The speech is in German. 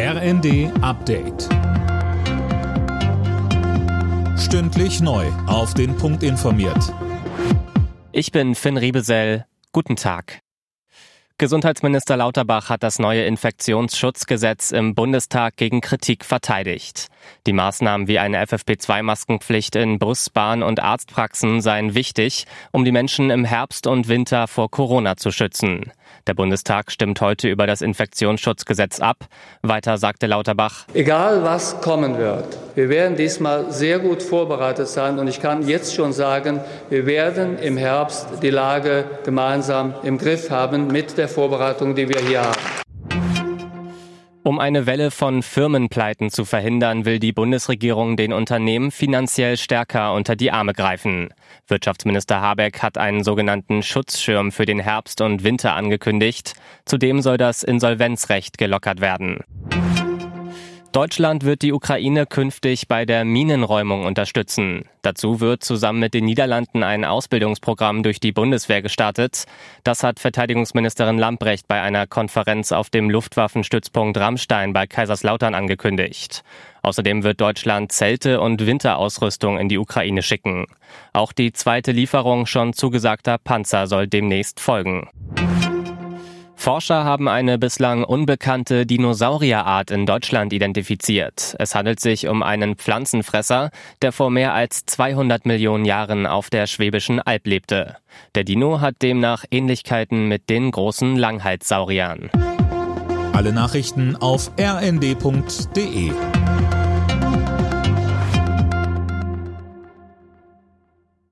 RND Update. Stündlich neu. Auf den Punkt informiert. Ich bin Finn Riebesell. Guten Tag. Gesundheitsminister Lauterbach hat das neue Infektionsschutzgesetz im Bundestag gegen Kritik verteidigt. Die Maßnahmen wie eine FFP2-Maskenpflicht in Bus, Bahn und Arztpraxen seien wichtig, um die Menschen im Herbst und Winter vor Corona zu schützen. Der Bundestag stimmt heute über das Infektionsschutzgesetz ab. Weiter sagte Lauterbach. Egal was kommen wird, wir werden diesmal sehr gut vorbereitet sein und ich kann jetzt schon sagen, wir werden im Herbst die Lage gemeinsam im Griff haben mit der Vorbereitung, die wir hier haben. Um eine Welle von Firmenpleiten zu verhindern, will die Bundesregierung den Unternehmen finanziell stärker unter die Arme greifen. Wirtschaftsminister Habeck hat einen sogenannten Schutzschirm für den Herbst und Winter angekündigt. Zudem soll das Insolvenzrecht gelockert werden. Deutschland wird die Ukraine künftig bei der Minenräumung unterstützen. Dazu wird zusammen mit den Niederlanden ein Ausbildungsprogramm durch die Bundeswehr gestartet. Das hat Verteidigungsministerin Lamprecht bei einer Konferenz auf dem Luftwaffenstützpunkt Rammstein bei Kaiserslautern angekündigt. Außerdem wird Deutschland Zelte und Winterausrüstung in die Ukraine schicken. Auch die zweite Lieferung schon zugesagter Panzer soll demnächst folgen. Forscher haben eine bislang unbekannte Dinosaurierart in Deutschland identifiziert. Es handelt sich um einen Pflanzenfresser, der vor mehr als 200 Millionen Jahren auf der Schwäbischen Alb lebte. Der Dino hat demnach Ähnlichkeiten mit den großen Langhalssauriern. Alle Nachrichten auf rnd.de